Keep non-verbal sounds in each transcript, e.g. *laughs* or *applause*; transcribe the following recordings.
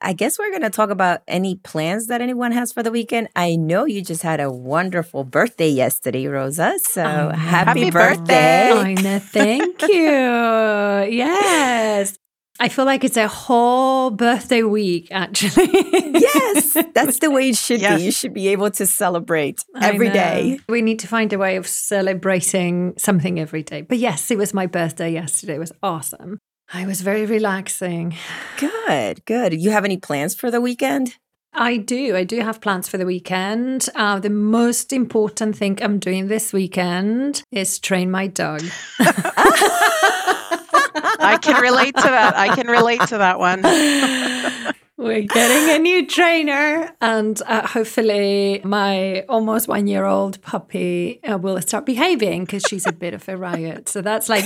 I guess we're going to talk about any plans that anyone has for the weekend. I know you just had a wonderful birthday yesterday, Rosa. So Oh, happy, happy birthday. Know, thank you. Yes. I feel like it's a whole birthday week, actually. yes, that's the way it *laughs* should Yes. be. You should be able to celebrate every day. We need to find a way of celebrating something every day. But yes, it was my birthday yesterday. It was awesome. I was very relaxing. Good, good. You have any plans for the weekend? I do. I do have plans for the weekend. Uh, the most important thing I'm doing this weekend is train my dog. I can relate to that. I can relate to that one. *laughs* We're getting a new trainer, and uh, hopefully, my almost one year old puppy uh, will start behaving because she's a bit of a riot. So that's like.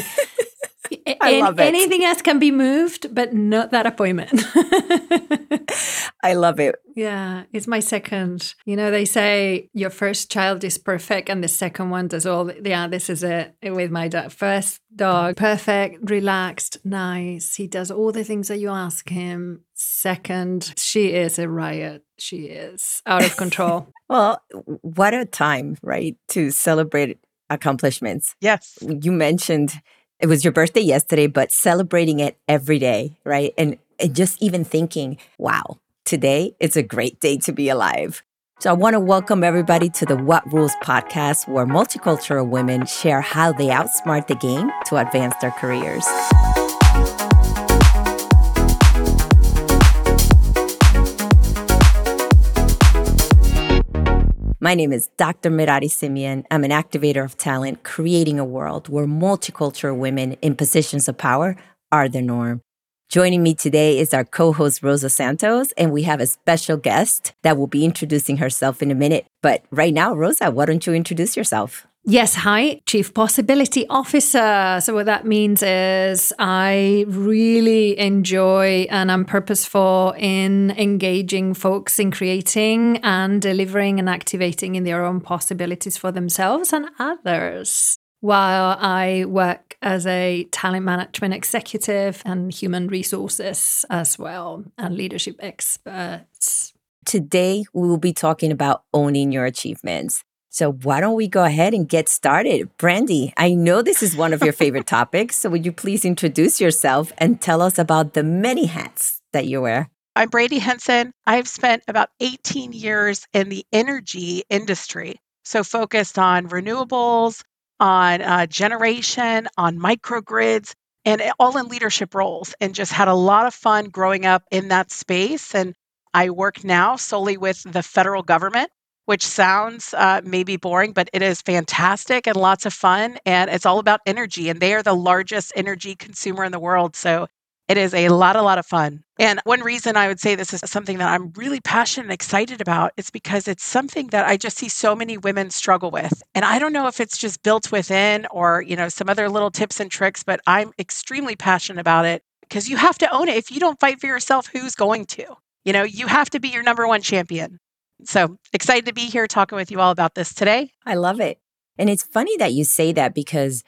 I an- love it. Anything else can be moved, but not that appointment. *laughs* I love it. yeah, it's my second. You know, they say your first child is perfect, and the second one does all. The, yeah, this is it with my dog. First dog, perfect, relaxed, nice. He does all the things that you ask him. Second, she is a riot. She is out of control. *laughs* Well, what a time, right, to celebrate accomplishments. Yes. You mentioned it was your birthday yesterday, but celebrating it every day, right? And, and just even thinking, wow, today it's a great day to be alive. So I want to welcome everybody to the What Rules podcast, where multicultural women share how they outsmart the game to advance their careers. My name is Dr. Mirari Simeon. I'm an activator of talent, creating a world where multicultural women in positions of power are the norm. Joining me today is our co host, Rosa Santos, and we have a special guest that will be introducing herself in a minute. But right now, Rosa, why don't you introduce yourself? Yes, hi, Chief Possibility Officer. So, what that means is I really enjoy and I'm purposeful in engaging folks in creating and delivering and activating in their own possibilities for themselves and others. While I work as a talent management executive and human resources as well, and leadership experts. Today, we will be talking about owning your achievements. So, why don't we go ahead and get started? Brandy, I know this is one of your favorite *laughs* topics. So, would you please introduce yourself and tell us about the many hats that you wear? I'm Brandy Henson. I've spent about 18 years in the energy industry. So, focused on renewables, on uh, generation, on microgrids, and all in leadership roles, and just had a lot of fun growing up in that space. And I work now solely with the federal government, which sounds uh, maybe boring, but it is fantastic and lots of fun. And it's all about energy, and they are the largest energy consumer in the world. So, it is a lot, a lot of fun. And one reason I would say this is something that I'm really passionate and excited about is because it's something that I just see so many women struggle with. And I don't know if it's just built within or, you know, some other little tips and tricks, but I'm extremely passionate about it because you have to own it. If you don't fight for yourself, who's going to? You know, you have to be your number one champion. So excited to be here talking with you all about this today. I love it. And it's funny that you say that because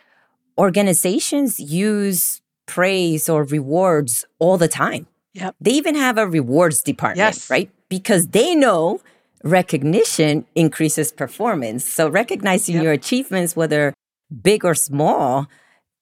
organizations use praise or rewards all the time. Yep. They even have a rewards department, Yes. right? Because they know recognition increases performance. So recognizing Yep. your achievements, whether big or small,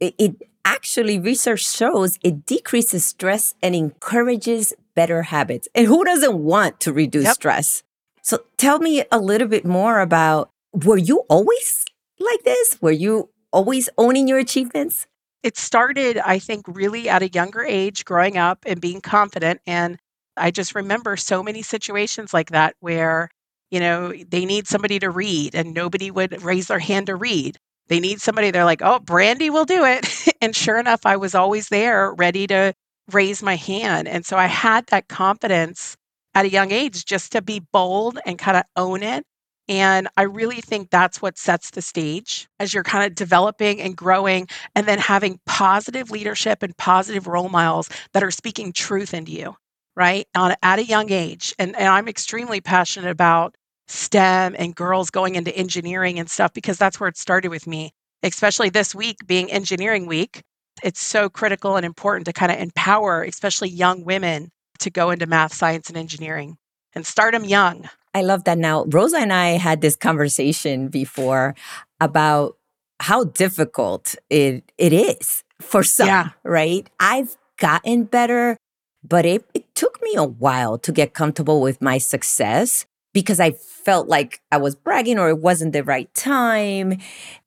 it, it actually research shows it decreases stress and encourages better habits. And who doesn't want to reduce Yep. stress? So tell me a little bit more about were you always like this? Were you always owning your achievements? it started, I think, really at a younger age, growing up and being confident. And I just remember so many situations like that where, you know, they need somebody to read and nobody would raise their hand to read. They need somebody, they're like, oh, Brandy will do it. *laughs* and sure enough, I was always there ready to raise my hand. And so I had that confidence at a young age just to be bold and kind of own it. And I really think that's what sets the stage as you're kind of developing and growing and then having positive leadership and positive role models that are speaking truth into you, right? On, at a young age. And, and I'm extremely passionate about STEM and girls going into engineering and stuff because that's where it started with me, especially this week being engineering week. It's so critical and important to kind of empower, especially young women to go into math, science, and engineering and start them young. I love that. Now, Rosa and I had this conversation before about how difficult it it is for some, yeah. right? I've gotten better, but it, it took me a while to get comfortable with my success because I felt like I was bragging or it wasn't the right time.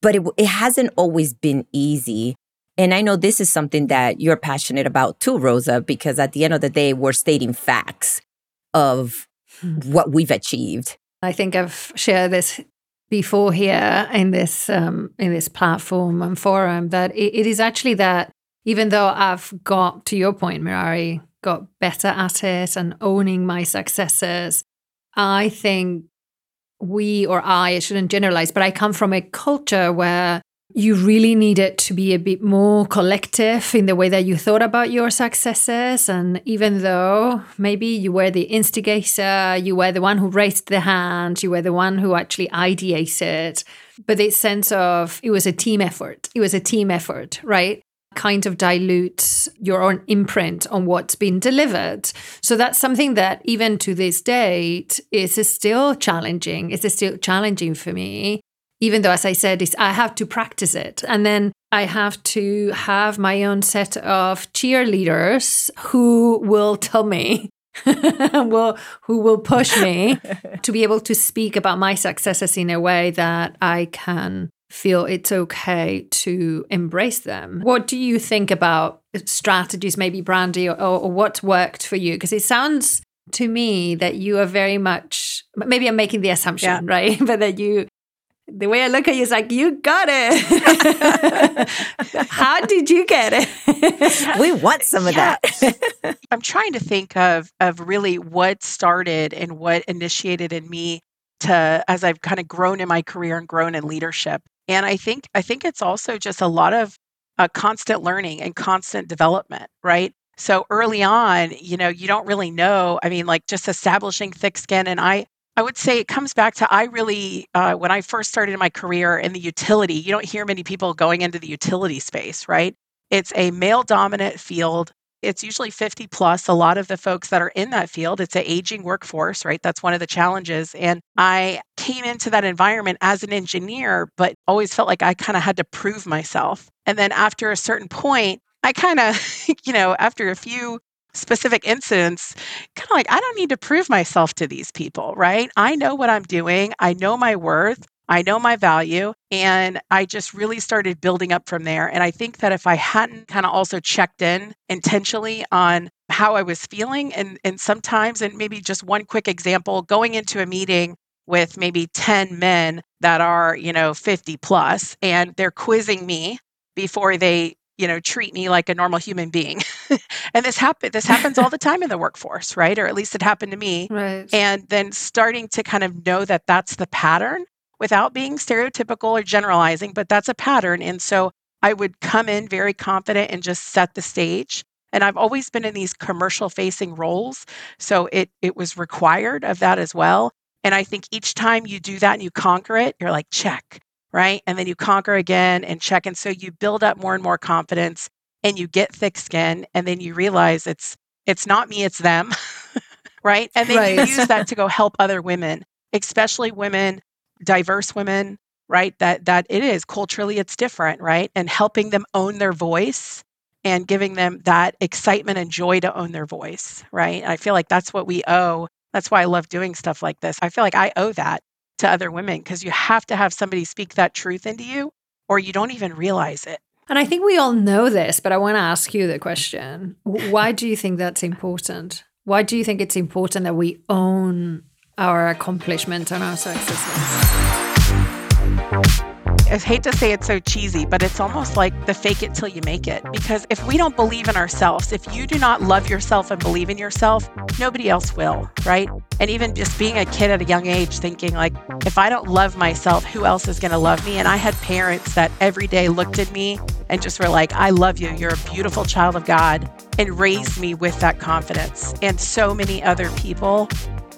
But it, it hasn't always been easy. And I know this is something that you're passionate about too, Rosa, because at the end of the day, we're stating facts of hmm. what we've achieved. I think I've shared this before here in this um, in this platform and forum that it, it is actually that even though I've got to your point, Mirari, got better at it and owning my successes, I think we or I, I shouldn't generalize, but I come from a culture where you really needed to be a bit more collective in the way that you thought about your successes. And even though maybe you were the instigator, you were the one who raised the hand, you were the one who actually ideated, but this sense of it was a team effort. It was a team effort, right? kind of dilutes your own imprint on what's been delivered. So that's something that even to this date is still challenging. It's still challenging for me. Even though, as I said, is I have to practice it. And then I have to have my own set of cheerleaders who will tell me *laughs* will who will push me *laughs* to be able to speak about my successes in a way that I can feel it's okay to embrace them. What do you think about strategies, maybe Brandy, or, or what worked for you? Because it sounds to me that you are very much, maybe I'm making the assumption, yeah. right? *laughs* but that you, the way I look at you is like, you got it. *laughs* How did you get it? *laughs* we want some of that. I'm trying to think of of really what started and what initiated in me to as I've kind of grown in my career and grown in leadership. And I think I think it's also just a lot of uh, constant learning and constant development, right? So early on, you know, you don't really know. I mean, like just establishing thick skin, and I I would say it comes back to I really uh, when I first started my career in the utility. You don't hear many people going into the utility space, right? It's a male dominant field it's usually 50 plus. A lot of the folks that are in that field, it's an aging workforce, right? That's one of the challenges. And I came into that environment as an engineer, but always felt like I kind of had to prove myself. And then after a certain point, I kind of, *laughs* you know, after a few specific incidents, kind of like, I don't need to prove myself to these people, right? I know what I'm doing. I know my worth. I know my value. And I just really started building up from there. And I think that if I hadn't kind of also checked in intentionally on how I was feeling, and, and sometimes, and maybe just one quick example, going into a meeting with maybe 10 men that are, you know, 50 plus, and they're quizzing me before they you know treat me like a normal human being *laughs* and this happen this happens all the time in the workforce right or at least it happened to me right and then starting to kind of know that that's the pattern without being stereotypical or generalizing, but that's a pattern. And so I would come in very confident and just set the stage. And I've always been in these commercial facing roles. So it it was required of that as well. And I think each time you do that and you conquer it, you're like, check, right? And then you conquer again and check. And so you build up more and more confidence and you get thick skin. And then you realize it's it's not me, it's them. *laughs* right. And then right. you use that to go help other women, especially women diverse women right that that it is culturally it's different right and helping them own their voice and giving them that excitement and joy to own their voice right i feel like that's what we owe that's why i love doing stuff like this i feel like i owe that to other women because you have to have somebody speak that truth into you or you don't even realize it. And i think we all know this but i want to ask you the question. Why do you think that's important? Why do you think it's important that we own our accomplishments and our successes. I hate to say it's so cheesy, but it's almost like the fake it till you make it. Because if we don't believe in ourselves, if you do not love yourself and believe in yourself, nobody else will, right? And even just being a kid at a young age, thinking like, if I don't love myself, who else is going to love me? And I had parents that every day looked at me and just were like, I love you. You're a beautiful child of God, and raised me with that confidence. And so many other people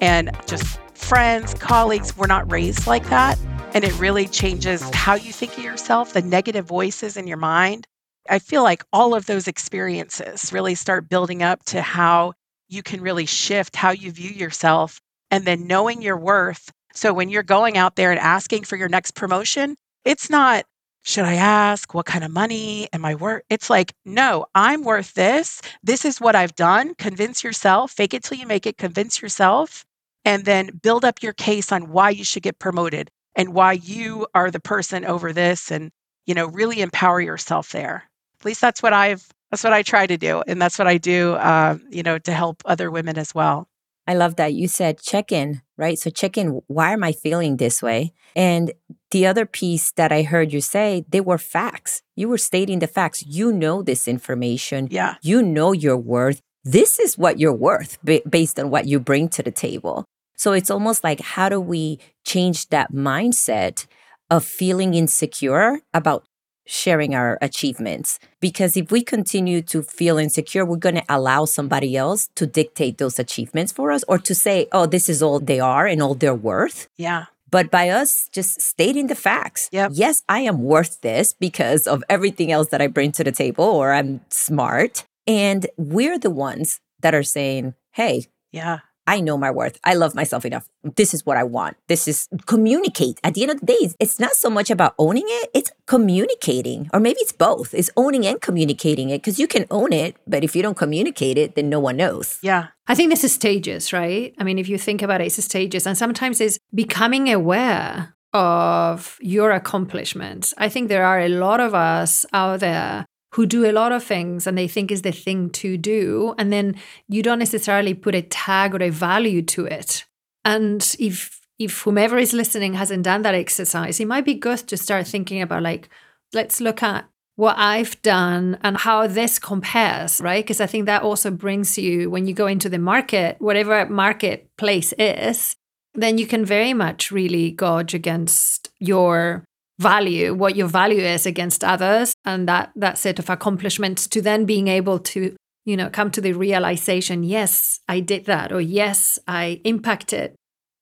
and just friends, colleagues were not raised like that. And it really changes how you think of yourself, the negative voices in your mind. I feel like all of those experiences really start building up to how you can really shift how you view yourself and then knowing your worth. So when you're going out there and asking for your next promotion, it's not, should I ask? What kind of money am I worth? It's like, no, I'm worth this. This is what I've done. Convince yourself, fake it till you make it, convince yourself, and then build up your case on why you should get promoted and why you are the person over this and, you know, really empower yourself there. At least that's what I've, that's what I try to do. And that's what I do, uh, you know, to help other women as well. I love that you said check in, right? So check in. Why am I feeling this way? And the other piece that I heard you say, they were facts. You were stating the facts. You know this information. Yeah. You know your worth. This is what you're worth b- based on what you bring to the table. So it's almost like how do we change that mindset of feeling insecure about sharing our achievements. Because if we continue to feel insecure, we're going to allow somebody else to dictate those achievements for us or to say, oh, this is all they are and all they're worth. Yeah. But by us just stating the facts, Yep. yes, I am worth this because of everything else that I bring to the table, or I'm smart. And we're the ones that are saying, hey, Yeah. I know my worth. I love myself enough. This is what I want. This is communicate. At the end of the day, it's- it's not so much about owning it, it's communicating. Or maybe it's both. It's owning and communicating it because you can own it, but if you don't communicate it, then no one knows. Yeah. I think this is stages, right? I mean, if you think about it, it's stages. And sometimes it's becoming aware of your accomplishments. I think there are a lot of us out there who do a lot of things and they think is the thing to do. And then you don't necessarily put a tag or a value to it. And if if whomever is listening hasn't done that exercise, it might be good to start thinking about like, let's look at what I've done and how this compares, right? Because I think that also brings you, when you go into the market, whatever marketplace is, then you can very much really gauge against your value, what your value is against others, and that that set of accomplishments to then being able to, you know, come to the realization, yes, I did that, or yes, I impacted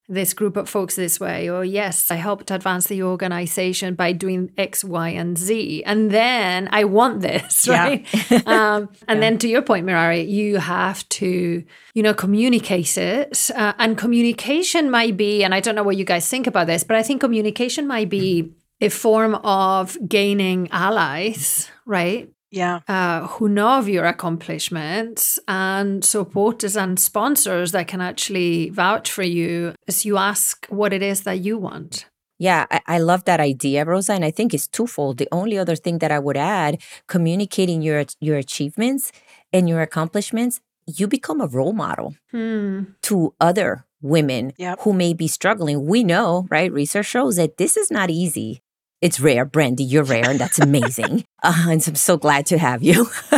this group of folks this way, or yes, I helped advance the organization by doing X, Y, and Z. And then I want this, *laughs* Yeah. right? *laughs* um, and then to your point, Mirari, you have to, you know, communicate it. Uh, and communication might be, and I don't know what you guys think about this, but I think communication might be *clears throat* a form of gaining allies, right? Yeah. uh, who know of your accomplishments and supporters and sponsors that can actually vouch for you as you ask what it is that you want. Yeah, I, I love that idea, Rosa, and I think it's twofold. The only other thing that I would add, communicating your your achievements and your accomplishments, you become a role model Hmm. to other women Yep. who may be struggling. We know, right? Research shows that this is not easy. It's rare, Brandy. You're rare, and that's amazing. *laughs* uh, and so I'm so glad to have you. *laughs*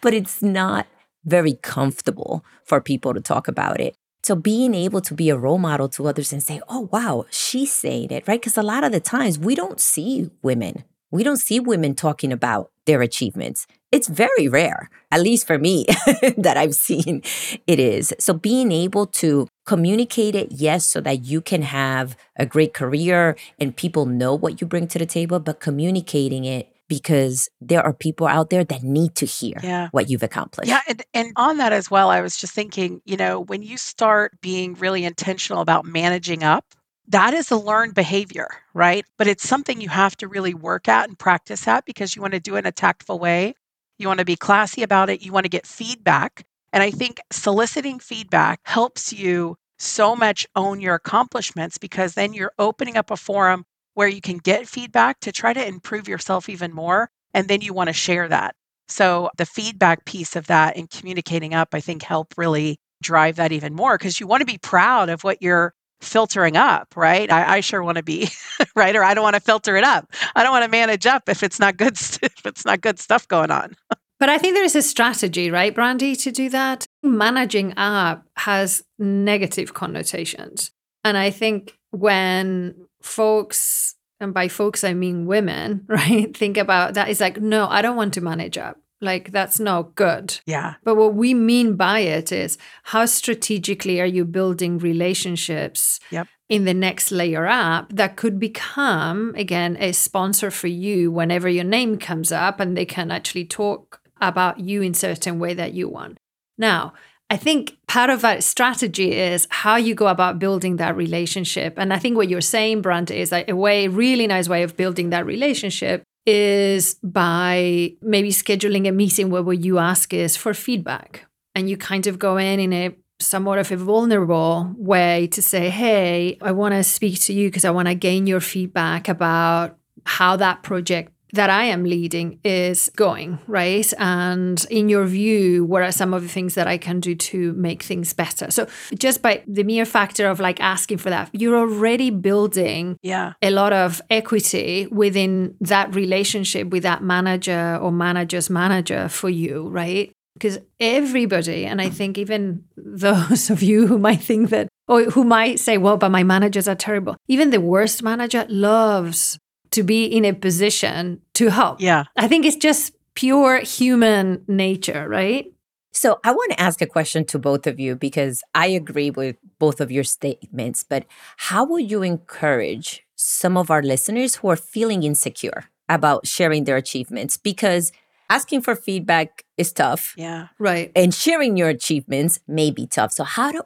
but it's not very comfortable for people to talk about it. So being able to be a role model to others and say, "Oh, wow, she's saying it," right? Because a lot of the times we don't see women. We don't see women talking about their achievements. It's very rare, at least for me, *laughs* that I've seen it is. So being able to communicate it, yes, so that you can have a great career and people know what you bring to the table, but communicating it because there are people out there that need to hear Yeah. what you've accomplished. Yeah, and, and on that as well, I was just thinking, you know, when you start being really intentional about managing up, that is a learned behavior, right? But it's something you have to really work at and practice at because you want to do it in a tactful way. You want to be classy about it. You want to get feedback. And I think soliciting feedback helps you so much own your accomplishments because then you're opening up a forum where you can get feedback to try to improve yourself even more. And then you want to share that. So the feedback piece of that and communicating up, I think, help really drive that even more because you want to be proud of what you're filtering up, right? I, I sure want to be, *laughs* right? Or I don't want to filter it up. I don't want to manage up if it's not good, *laughs* if it's not good stuff going on. *laughs* But I think there is a strategy, right, Brandy, to do that. Managing up has negative connotations. And I think when folks, and by folks, I mean women, right, think about that, it's like, no, I don't want to manage up. Like, that's not good. Yeah. But what we mean by it is how strategically are you building relationships Yep. in the next layer up that could become, again, a sponsor for you whenever your name comes up and they can actually talk about you in certain way that you want. Now, I think part of that strategy is how you go about building that relationship. And I think what you're saying, Brant, is that a way, really nice way of building that relationship is by maybe scheduling a meeting where what you ask is for feedback. And you kind of go in in a somewhat of a vulnerable way to say, hey, I want to speak to you because I want to gain your feedback about how that project that I am leading is going, right? And in your view, what are some of the things that I can do to make things better? So just by the mere factor of like asking for that, you're already building yeah. a lot of equity within that relationship with that manager or manager's manager for you, right? Because everybody, and I think even *laughs* those of you who might think that, or who might say, well, but my managers are terrible, even the worst manager loves to be in a position to help. Yeah. I think it's just pure human nature, right? So I want to ask a question to both of you because I agree with both of your statements, but how would you encourage some of our listeners who are feeling insecure about sharing their achievements? Because asking for feedback is tough. Yeah. Right. And sharing your achievements may be tough. So how do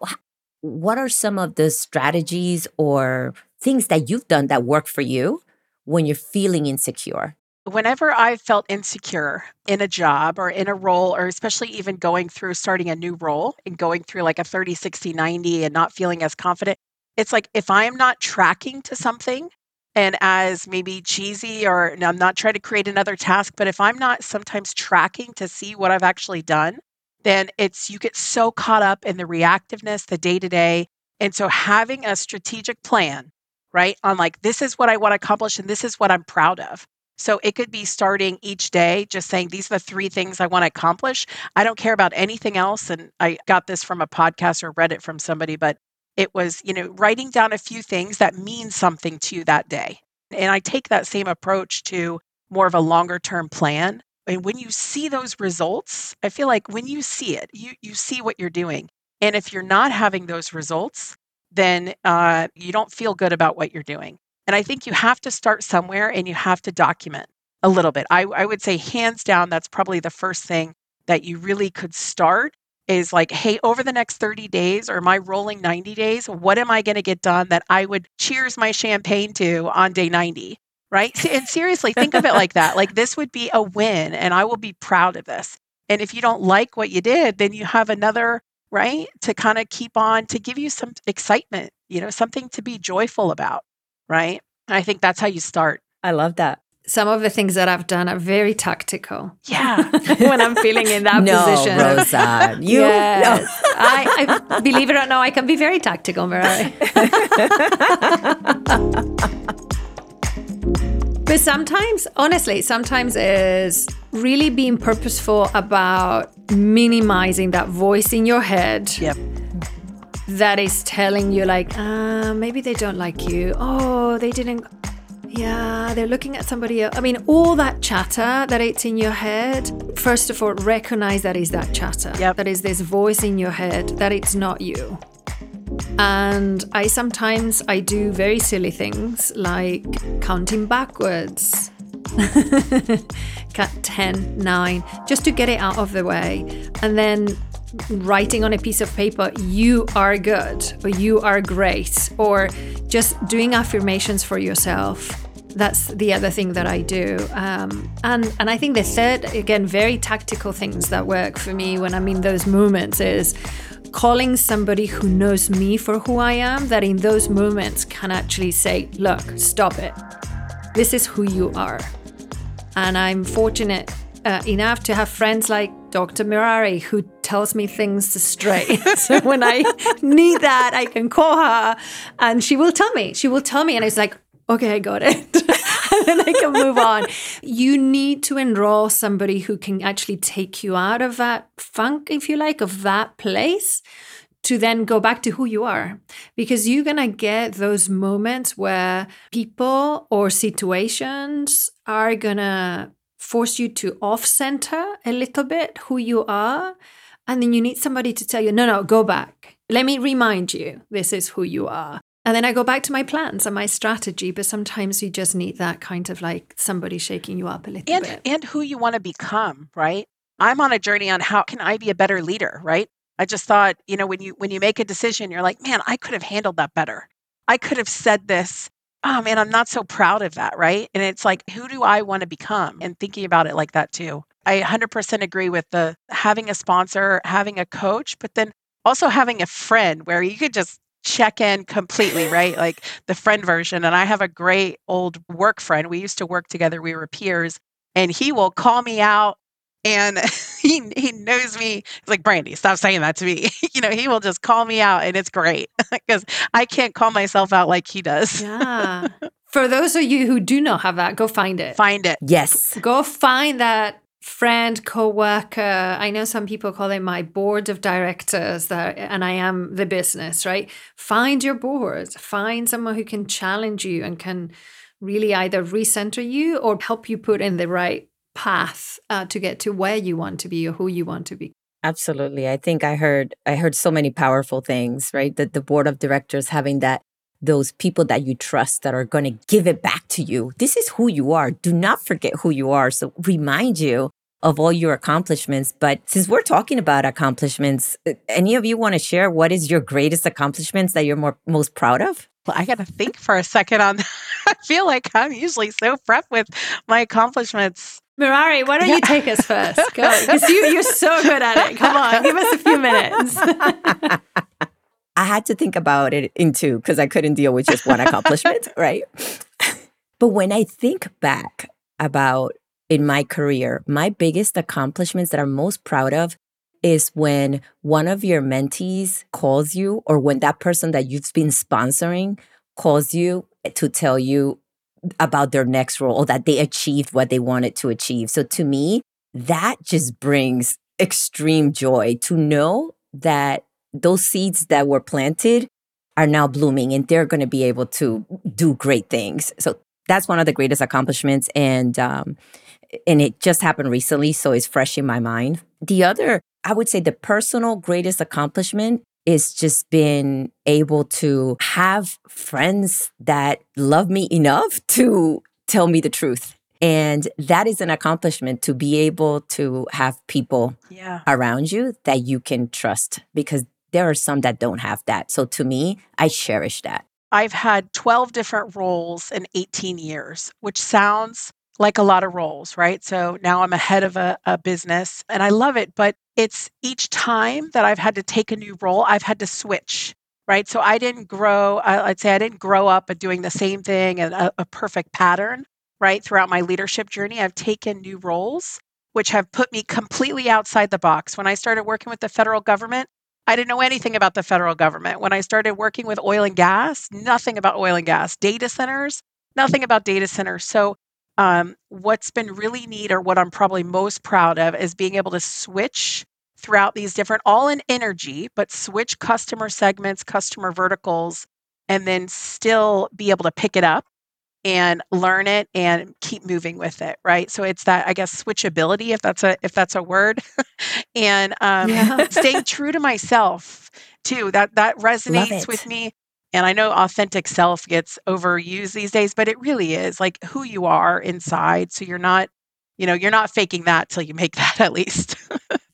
what are some of the strategies or things that you've done that work for you when you're feeling insecure? Whenever I felt insecure in a job or in a role, or especially even going through starting a new role and going through like a 30, 60, 90 and not feeling as confident, it's like if I am not tracking to something, and as maybe cheesy or I'm not trying to create another task, but if I'm not sometimes tracking to see what I've actually done, then it's you get so caught up in the reactiveness, the day to day. And so having a strategic plan right? On like, this is what I want to accomplish and this is what I'm proud of. So it could be starting each day just saying, these are the three things I want to accomplish. I don't care about anything else. And I got this from a podcast or read it from somebody, but it was, you know, writing down a few things that mean something to you that day. And I take that same approach to more of a longer term plan. And when you see those results, I feel like when you see it, you, you see what you're doing. And if you're not having those results, then uh, you don't feel good about what you're doing. And I think you have to start somewhere and you have to document a little bit. I, I would say, hands down, that's probably the first thing that you really could start is like, hey, over the next 30 days or my rolling 90 days, what am I going to get done that I would cheers my champagne to on day 90? Right. And seriously, think of it like that. Like, this would be a win and I will be proud of this. And if you don't like what you did, then you have another right? To kind of keep on, to give you some excitement, you know, something to be joyful about, right? And I think that's how you start. I love that. Some of the things that I've done are very tactical. Yeah. *laughs* when I'm feeling in that no, position. Rosa. *laughs* You yes. no. I, I believe it or not, I can be very tactical, Mirai. *laughs* but sometimes, honestly, sometimes is really being purposeful about minimizing that voice in your head. Yep. That is telling you, like, uh, maybe they don't like you. Oh, they didn't. Yeah, they're looking at somebody else. I mean, all that chatter that it's in your head, first of all, recognize that is that chatter. Yep. That is this voice in your head, that it's not you. And I sometimes I do very silly things like counting backwards. *laughs* Cut 10, 9, just to get it out of the way. And then writing on a piece of paper, you are good, or you are great, or just doing affirmations for yourself. That's the other thing that I do. Um, and, and I think the third, again, very tactical things that work for me when I'm in those moments is calling somebody who knows me for who I am, that in those moments can actually say, look, stop it. This is who you are. And I'm fortunate uh, enough to have friends like Dr. Mirari who tells me things straight. *laughs* so when I need that, I can call her and she will tell me. She will tell me, and it's like, okay, I got it. *laughs* and then I can move on. You need to enroll somebody who can actually take you out of that funk, if you like, of that place to then go back to who you are because you're going to get those moments where people or situations are going to force you to off center a little bit who you are and then you need somebody to tell you no no go back let me remind you this is who you are and then I go back to my plans and my strategy. But sometimes you just need that kind of like somebody shaking you up a little and, bit. And who you want to become, right? I'm on a journey on how can I be a better leader, right? I just thought, you know, when you when you make a decision, you're like, man, I could have handled that better. I could have said this. Oh man, I'm not so proud of that, right? And it's like, who do I want to become? And thinking about it like that too. I 100% agree with the having a sponsor, having a coach, but then also having a friend where you could just check in completely, right? *laughs* like the friend version. And I have a great old work friend. We used to work together, we were peers, and he will call me out and *laughs* he he knows me. He's like, Brandy, stop saying that to me. *laughs* you know, he will just call me out and it's great *laughs* because I can't call myself out like he does. yeah. For those of you who do not have that, go find it. Find it. Yes. Go find that friend, co-worker. I know some people call it my board of directors that and I am the business, right? Find your board. Find someone who can challenge you and can really either recenter you or help you put in the right path uh, to get to where you want to be or who you want to be. Absolutely. I think I heard I heard so many powerful things, right? That the board of directors having that those people that you trust that are going to give it back to you. This is who you are. Do not forget who you are. So remind you of all your accomplishments. But since we're talking about accomplishments, uh, any of you want to share what is your greatest accomplishments that you're more most proud of? Well, I got to think for a second on that. *laughs* I feel like I'm usually so prepped with my accomplishments. Mirari, why don't you take us first? *laughs* Go, because you, you're so good at it. Come on, give us a few minutes. *laughs* I had to think about it in two because I couldn't deal with just one accomplishment, *laughs* right? but when I think back about in my career, my biggest accomplishments that I'm most proud of is when one of your mentees calls you or when that person that you've been sponsoring calls you to tell you about their next role that they achieved what they wanted to achieve. So to me, that just brings extreme joy to know that those seeds that were planted are now blooming and they're going to be able to do great things. So that's one of the greatest accomplishments. And, um, and it just happened recently, so it's fresh in my mind. The other, I would say, the personal greatest accomplishment is just being able to have friends that love me enough *laughs* to tell me the truth. And that is an accomplishment to be able to have people yeah. around you that you can trust because there are some that don't have that. So to me, I cherish that. I've had 12 different roles in 18 years, which sounds like a lot of roles, right? So now I'm a head of a, a, business and I love it, but it's each time that I've had to take a new role, I've had to switch, right? So I didn't grow, I'd say I didn't grow up doing the same thing and a, a perfect pattern, right? Throughout my leadership journey, I've taken new roles, which have put me completely outside the box. When I started working with the federal government, I didn't know anything about the federal government. When I started working with oil and gas, nothing about oil and gas. Data centers, nothing about data centers. So um, what's been really neat, or what I'm probably most proud of, is being able to switch throughout these different, all in energy, but switch customer segments, customer verticals, and then still be able to pick it up and learn it and keep moving with it right? So it's that i guess switchability if that's a if that's a word. *laughs* And um, yeah. staying true to myself too that that *laughs* resonates with me and I know authentic self gets overused these days, but it really is like who you are inside. So you're not, you know, you're not faking that till you make *laughs* that at least.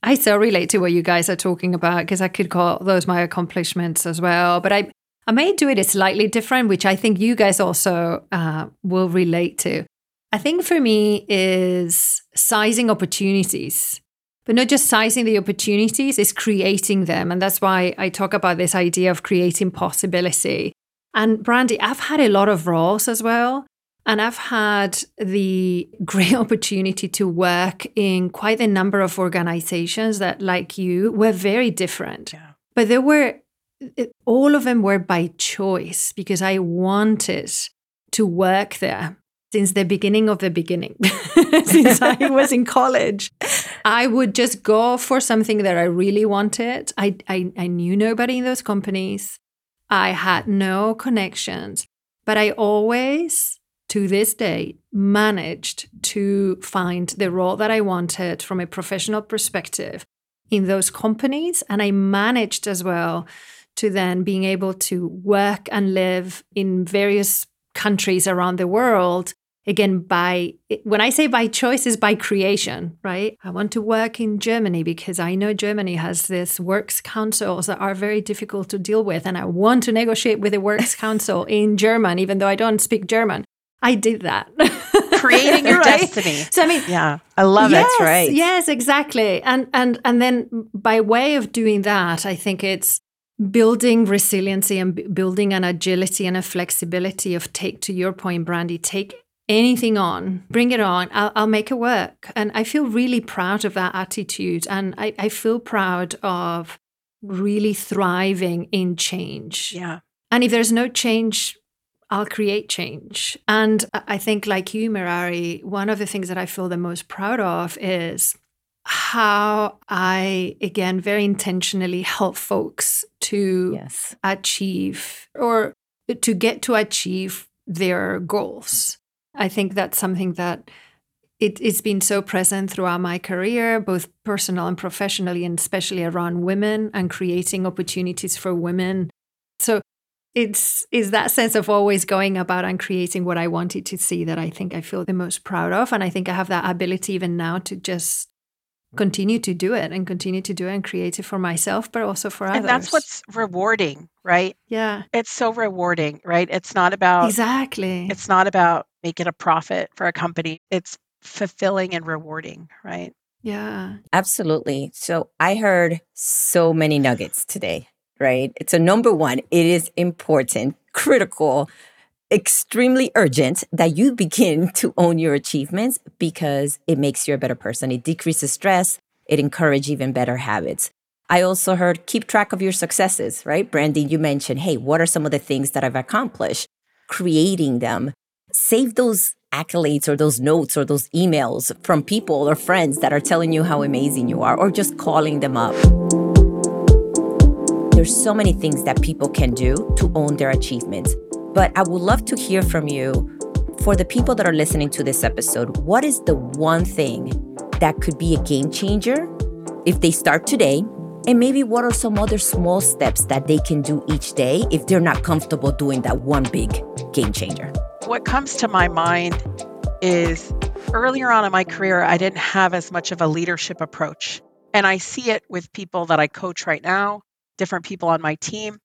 I so relate to what you guys are talking about because I could call those my accomplishments as well. But I, I may do it a slightly different, which I think you guys also uh, will relate to. I think for me is sizing opportunities but not just sizing the opportunities, is creating them. And that's why I talk about this idea of creating possibility. And Brandy, I've had a lot of roles as well. And I've had the *laughs* great opportunity to work in quite a number of organizations that, like you, were very different. Yeah. But there were, all of them were by choice because I wanted to work there since the beginning of the beginning, *laughs* since I was in *laughs* college. I would just go for something that I really wanted. I, I, I knew nobody in those companies. I had no connections, but I always, to this day, managed to find the role that I wanted from a professional perspective in those companies. And I managed as well to then being able to work and live in various countries around the world again by when i say by choice is by creation right? I want to work in germany because i know germany has this works councils that are very difficult to deal with and i want to negotiate with the works *laughs* council in german even though i don't speak german. I did that. *laughs* Creating your right? destiny. So i mean yeah i love yes, it that's right yes exactly. And and and then by way of doing that i think it's building resiliency and b- building an agility and a flexibility of take to your point brandy take anything on, bring it on. I'll, I'll, make it work. And I feel really proud of that attitude. And I, I feel proud of really thriving in change. Yeah. And if there's no change, I'll create change. And I think, like you, Mirari, one of the things that I feel the most proud of is how I, again, very intentionally help folks to yes. achieve or to get to achieve their goals. I think that's something that it, it's been so present throughout my career, both personal and professionally, and especially around women and creating opportunities for women. So it's is that sense of always going about and creating what I wanted to see that I think I feel the most proud of. And I think I have that ability even now to just continue to do it and continue to do it and create it for myself, but also for others. And that's what's rewarding, right? Yeah. It's so rewarding, right? It's not about Exactly. It's not about making a profit for a company. It's fulfilling and rewarding, right? Yeah. Absolutely. So I heard so many nuggets today, right? It's a number one, it is important, critical, extremely urgent that you begin to own your achievements because it makes you a better person. It decreases stress, it encourages even better habits. I also heard keep track of your successes, right? Brandy, you mentioned, hey, what are some of the things that I've accomplished? Creating them, save those accolades or those notes or those emails from people or friends that are telling you how amazing you are or just calling them up. There's so many things that people can do to own their achievements. But I would love to hear from you for the people that are listening to this episode. What is the one thing that could be a game changer if they start today? And maybe what are some other small steps that they can do each day if they're not comfortable doing that one big game changer? What comes to my mind is earlier on in my career, I didn't have as much of a leadership approach. And I see it with people that I coach right now, different people on my team.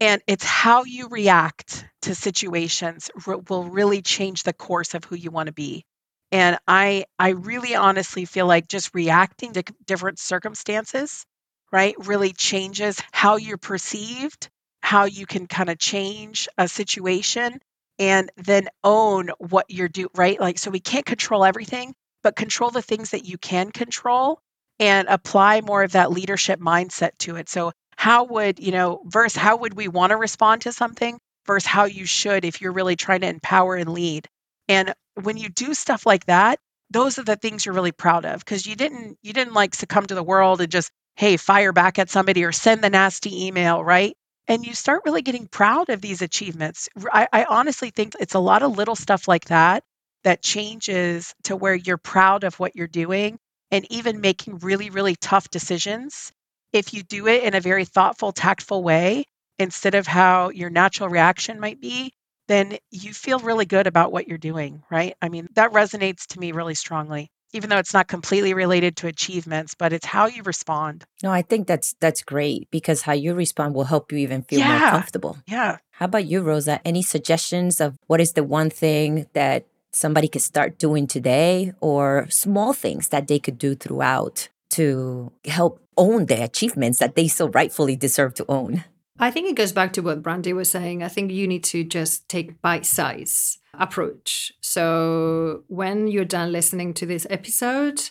And it's how you react to situations will really change the course of who you want to be. And I I really honestly feel like just reacting to different circumstances, right, really changes how you're perceived, how you can kind of change a situation and then own what you're doing, right? Like, so we can't control everything, but control the things that you can control and apply more of that leadership mindset to it. So, how would, you know, versus how would we want to respond to something versus how you should if you're really trying to empower and lead. And when you do stuff like that, those are the things you're really proud of because you didn't you didn't like succumb to the world and just hey fire back at somebody or send the nasty email right and you start really getting proud of these achievements. I, I, honestly think it's a lot of little stuff like that that changes to where you're proud of what you're doing and even making really, really tough decisions. If you do it in a very thoughtful, tactful way, instead of how your natural reaction might be, then you feel really good about what you're doing, right? I mean, that resonates to me really strongly even though it's not completely related to achievements, but it's how you respond. No, I think that's that's great because how you respond will help you even feel yeah. more comfortable. Yeah. How about you, Rosa? Any suggestions of what is the one thing that somebody could start doing today or small things that they could do throughout to help own the achievements that they so rightfully deserve to own? I think it goes back to what Brandy was saying. I think you need to just take bite size approach. So when you're done listening to this episode,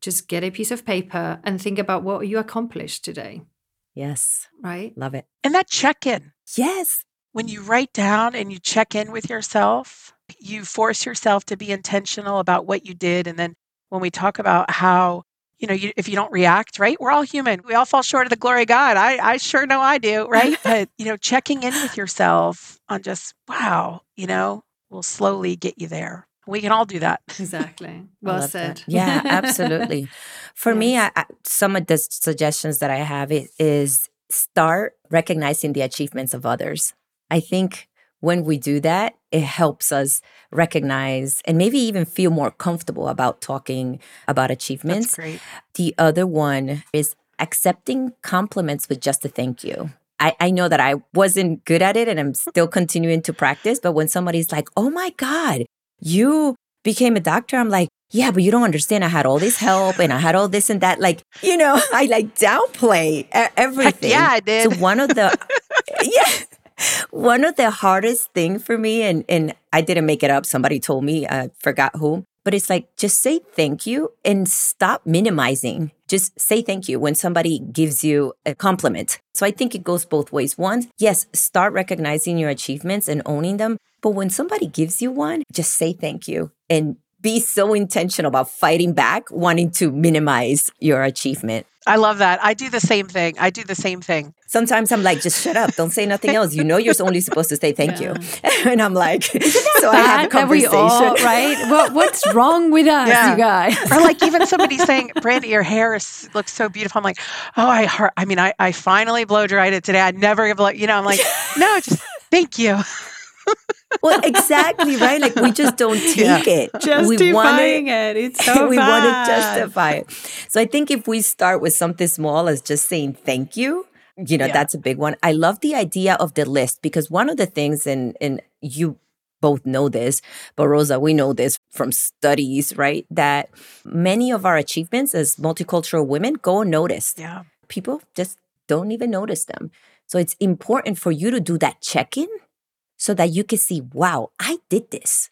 just get a piece of paper and think about what you accomplished today. Yes. Right? Love it. And that check in. Yes. When you write down and you check in with yourself, you force yourself to be intentional about what you did. And then when we talk about how, you know, you, if you don't react, right? We're all human. We all fall short of the glory of God. I, I sure know I do, right? *laughs* but, you know, checking in with yourself on just, wow, you know, will slowly get you there. We can all do that. *laughs* Exactly. Well said. That. Yeah, *laughs* absolutely. For yes. me, I, I, some of the suggestions that I have is, is start recognizing the achievements of others. I think when we do that, it helps us recognize and maybe even feel more comfortable about talking about achievements. That's great. The other one is accepting compliments with just a thank you. I, I know that I wasn't good at it and I'm mm-hmm. still continuing to practice, but when somebody's like, oh my God, you became a doctor, I'm like, yeah, but you don't understand. I had all this help and I had all this and that. Like, you know, *laughs* I like downplay *laughs* everything. yeah, I did. So one of the, *laughs* yeah, one of the hardest thing for me, and and I didn't make it up. Somebody told me. I forgot who. But it's like just say thank you and stop minimizing. Just say thank you when somebody gives you a compliment. So I think it goes both ways. One, yes, start recognizing your achievements and owning them. But when somebody gives you one, just say thank you and be so intentional about fighting back, wanting to minimize your achievement. I love that. I do the same thing. I do the same thing. Sometimes I'm like, just shut up. Don't say nothing else. You know, you're only supposed to say thank you. *laughs* And I'm like, *laughs* so I have a That we conversation. all, right? What, what's wrong with *laughs* us, Yeah. you guys? or like even somebody saying, "Brandy, your hair is, looks so beautiful." I'm like, "Oh, I heart. I mean, I, I finally blow dried it today. I never have, blow, you know." I'm like, "No, just thank you." Well, exactly, right? Like we just don't *laughs* take Yeah. it. Justifying we wanna- it. It's *laughs* so we want to justify it. So I think if we start with something small as just saying thank you, you know, Yeah. that's a big one. I love the idea of the list because one of the things, and and you both know this, but Rosa, we know this from studies, right? That many of our achievements as multicultural women go unnoticed. Yeah. People just don't even notice them. So it's important for you to do that check in so that you can see, wow, I did this.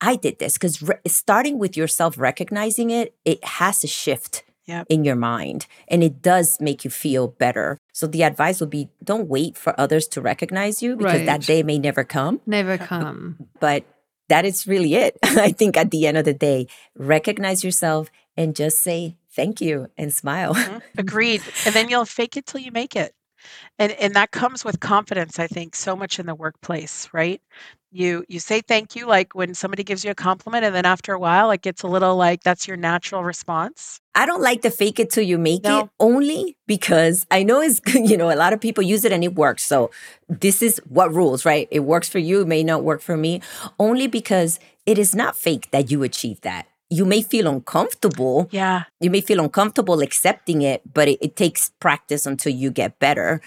I did this because re- starting with yourself recognizing it, it has to shift Yep. in your mind and it does make you feel better. So the advice would be don't wait for others to recognize you because that day may never come, Never come. but that is really it. *laughs* I think at the end of the day, recognize yourself and just say thank you and smile. Mhm. Agreed. And then you'll fake it till you make it. And and that comes with confidence, I think, so much in the workplace, right? You you say thank you like when somebody gives you a compliment and then after a while it gets a little like that's your natural response. I don't like to fake it till you make it only because I know it's, *laughs* you know, a lot of people use it and it works. So this is what rules, right? It works for you, it may not work for me, only because it is not fake that you achieve that. You may feel uncomfortable. Yeah. You may feel uncomfortable accepting it, but it, it takes practice until you get better.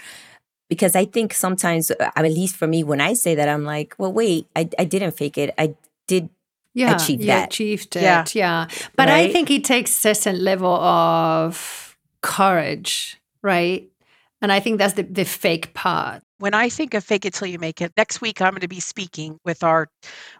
Because I think sometimes, uh, at least for me, when I say that, I'm like, well, wait, I, I didn't fake it. I did Yeah, achieve you that. achieved it. Yeah. Yeah. But I think it takes a certain level of courage, right? And I think that's the, the fake part. When I think of fake it till you make it, next week I'm going to be speaking with our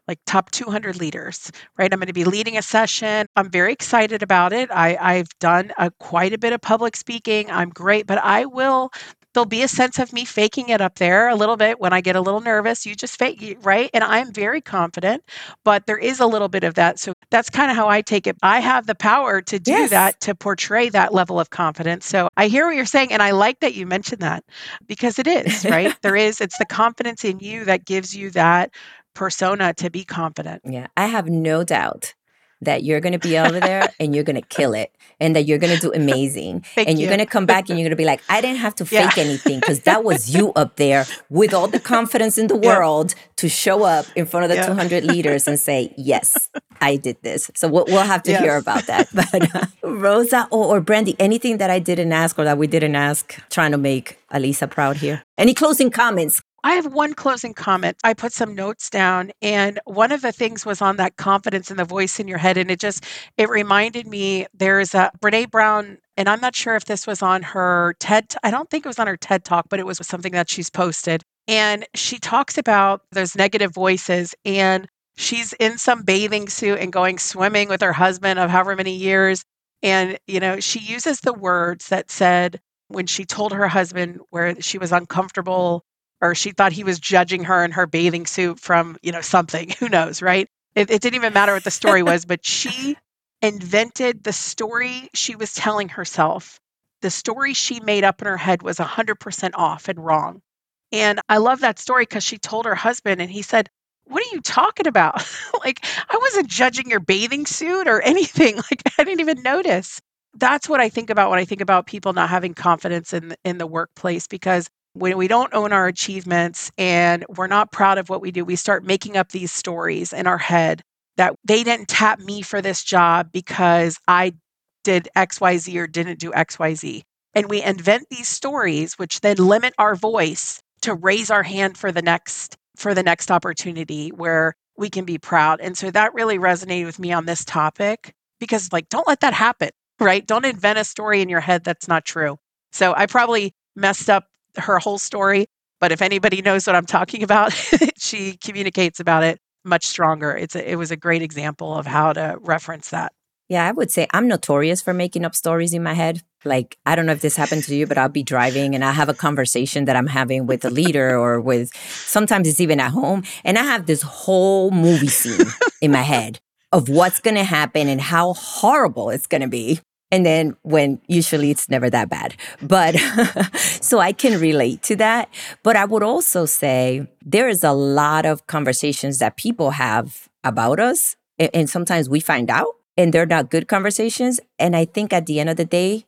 like top 200 leaders, right? I'm going to be leading a session. I'm very excited about it. I, I've done a, quite a bit of public speaking. I'm great, but I will. There'll be a sense of me faking it up there a little bit when I get a little nervous. You just fake it, right? And I'm very confident, but there is a little bit of that. So that's kind of how I take it. I have the power to do Yes. that, to portray that level of confidence. So I hear what you're saying. And I like that you mentioned that because it is, *laughs* right? there is, it's the confidence in you that gives you that persona to be confident. Yeah, I have no doubt that you're going to be over there *laughs* and you're going to kill it and that you're going to do amazing. *laughs* And you're you. going to come back and you're going to be like, I didn't have to *laughs* Yeah. fake anything because that was you up there with all the confidence in the Yeah. world to show up in front of the Yeah. 200 leaders and say, Yes, I did this. So we'll, we'll have to hear about that. But uh, Rosa or, or Brandy, anything that I didn't ask or that we didn't ask, trying to make Alisa proud here? Any closing comments? I have one closing comment. I put some notes down and one of the things was on that confidence and the voice in your head and it just it reminded me there's a Brené Brown and I'm not sure if this was on her TED I don't think it was on her TED talk but it was something that she's posted and she talks about those negative voices and she's in some bathing suit and going swimming with her husband of however many years and you know she uses the words that said when she told her husband where she was uncomfortable or she thought he was judging her in her bathing suit from you know something *laughs* who knows right? It, it didn't even matter what the story *laughs* was but she invented the story she was telling herself. The story she made up in her head was 100% off and wrong. And i love that story because she told her husband and he said what are you talking about? *laughs* Like i wasn't judging your bathing suit or anything like i didn't even notice. That's what i think about when i think about people not having confidence in in the workplace because when we don't own our achievements and we're not proud of what we do, we start making up these stories in our head that they didn't tap me for this job because I did XYZ or didn't do XYZ. And we invent these stories which then limit our voice to raise our hand for the next for the next opportunity where we can be proud. And so that really resonated with me on this topic because like don't let that happen, right? Don't invent a story in your head that's not true. So I probably messed up her whole story, but if anybody knows what I'm talking about, *laughs* she communicates about it much stronger. It's a, it was a great example of how to reference that. Yeah, I would say I'm notorious for making up stories in my head. Like, I don't know if this happened to you, but I'll be driving and I have a conversation that I'm having with a leader or with sometimes it's even at home. And I have this whole movie scene in my head of what's going to happen and how horrible it's going to be. And then when usually it's never that bad. But *laughs* so I can relate to that. But I would also say there is a lot of conversations that people have about us. And sometimes we find out and they're not good conversations. And I think at the end of the day,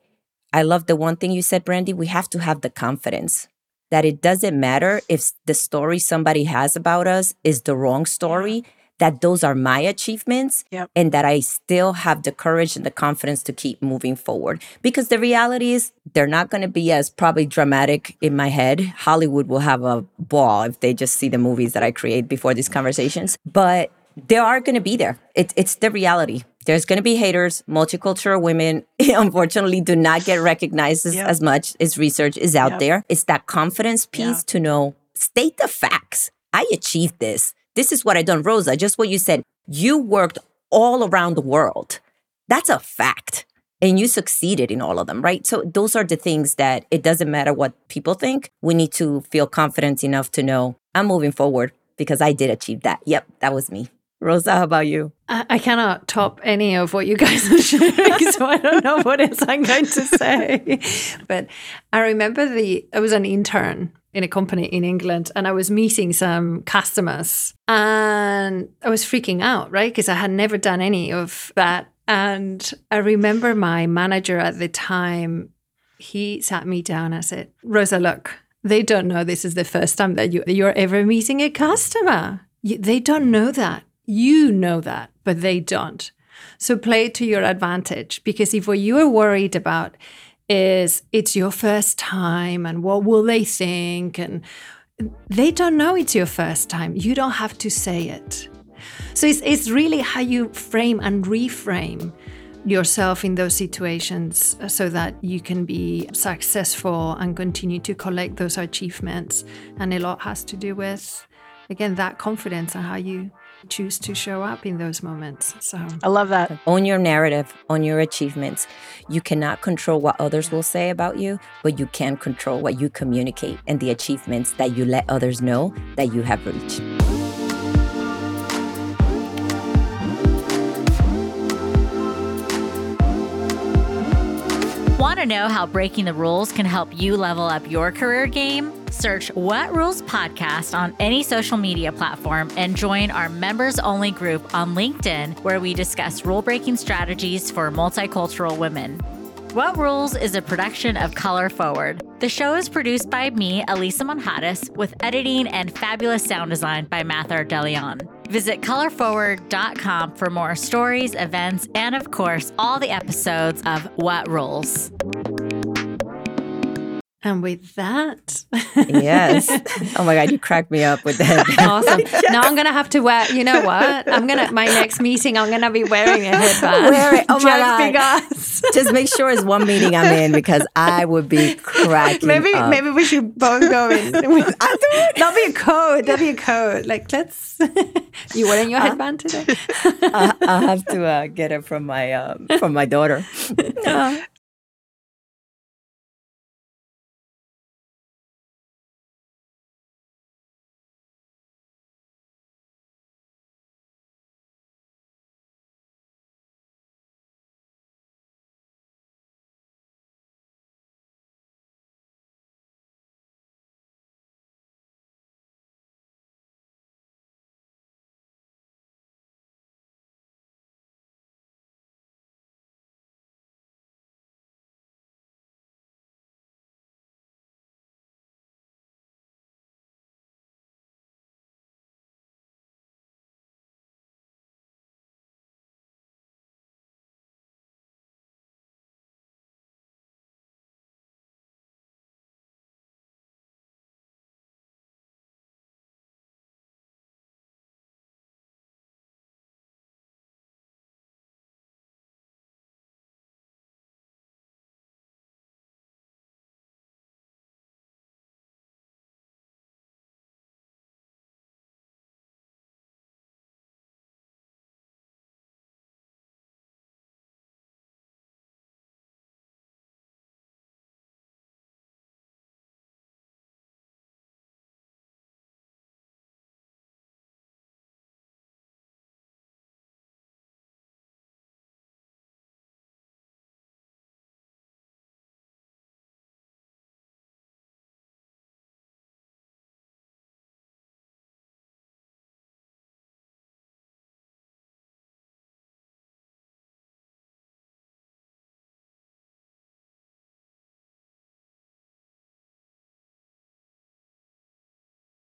I love the one thing you said, Brandy. We have to have the confidence that it doesn't matter if the story somebody has about us is the wrong story, that those are my achievements yep. and that I still have the courage and the confidence to keep moving forward. Because the reality is, they're not going to be as probably dramatic in my head. Hollywood will have a ball if they just see the movies that I create before these conversations. But they are going to be there. It, it's the reality. There's going to be haters. Multicultural women, *laughs* unfortunately, do not get recognized as, Yep. as much as research is out Yep. there. It's that confidence piece to know, state the facts. I achieved this. This is what I done. Rosa, just what you said. You worked all around the world. That's a fact. And you succeeded in all of them, right? So those are the things that it doesn't matter what people think. We need to feel confident enough to know I'm moving forward because I did achieve that. Yep, that was me. Rosa, how about you? I, I cannot top any of what you guys are sharing, *laughs* so I don't know what else I'm going to say. *laughs* But I remember the I was an intern in a company in England, and I was meeting some customers, and I was freaking out, right? Because I had never done any of that, and I remember my manager at the time. He sat me down and said, "Rosa, look." They don't know this is the first time that you, you're ever meeting a customer. They don't know that. You know that, but they don't. So play it to your advantage because if what you are worried about is it's your first time and what will they think and they don't know it's your first time. You don't have to say it. So it's, it's really how you frame and reframe yourself in those situations so that you can be successful and continue to collect those achievements. And a lot has to do with, again, that confidence and how you choose to show up in those moments. So I love that. Own your narrative, own your achievements. You cannot control what others will say about you, but you can control what you communicate and the achievements that you let others know that you have reached. Want to know how breaking the rules can help you level up your career game? Search What Rules Podcast on any social media platform and join our members only group on LinkedIn, where we discuss rule breaking strategies for multicultural women. What Rules is a production of Color Forward. The show is produced by me, Elisa Monjadas, with editing and fabulous sound design by Mathar Delion. Visit colorforward.com for more stories, events, and of course, all the episodes of What Rules. And with that, Yes. *laughs* oh my God, you cracked me up with that. *laughs* awesome. *laughs* Now I'm gonna have to wear. You know what? I'm gonna my next meeting. I'm gonna be wearing a headband. Wear it. Oh my just God. because. Just make sure it's one meeting I'm in because I would be cracking Maybe up. maybe we should both go in. That'll be a code. That'll be a code. Like let's. you wearing your headband today? I, I'll have to uh, get it from my um, from my daughter.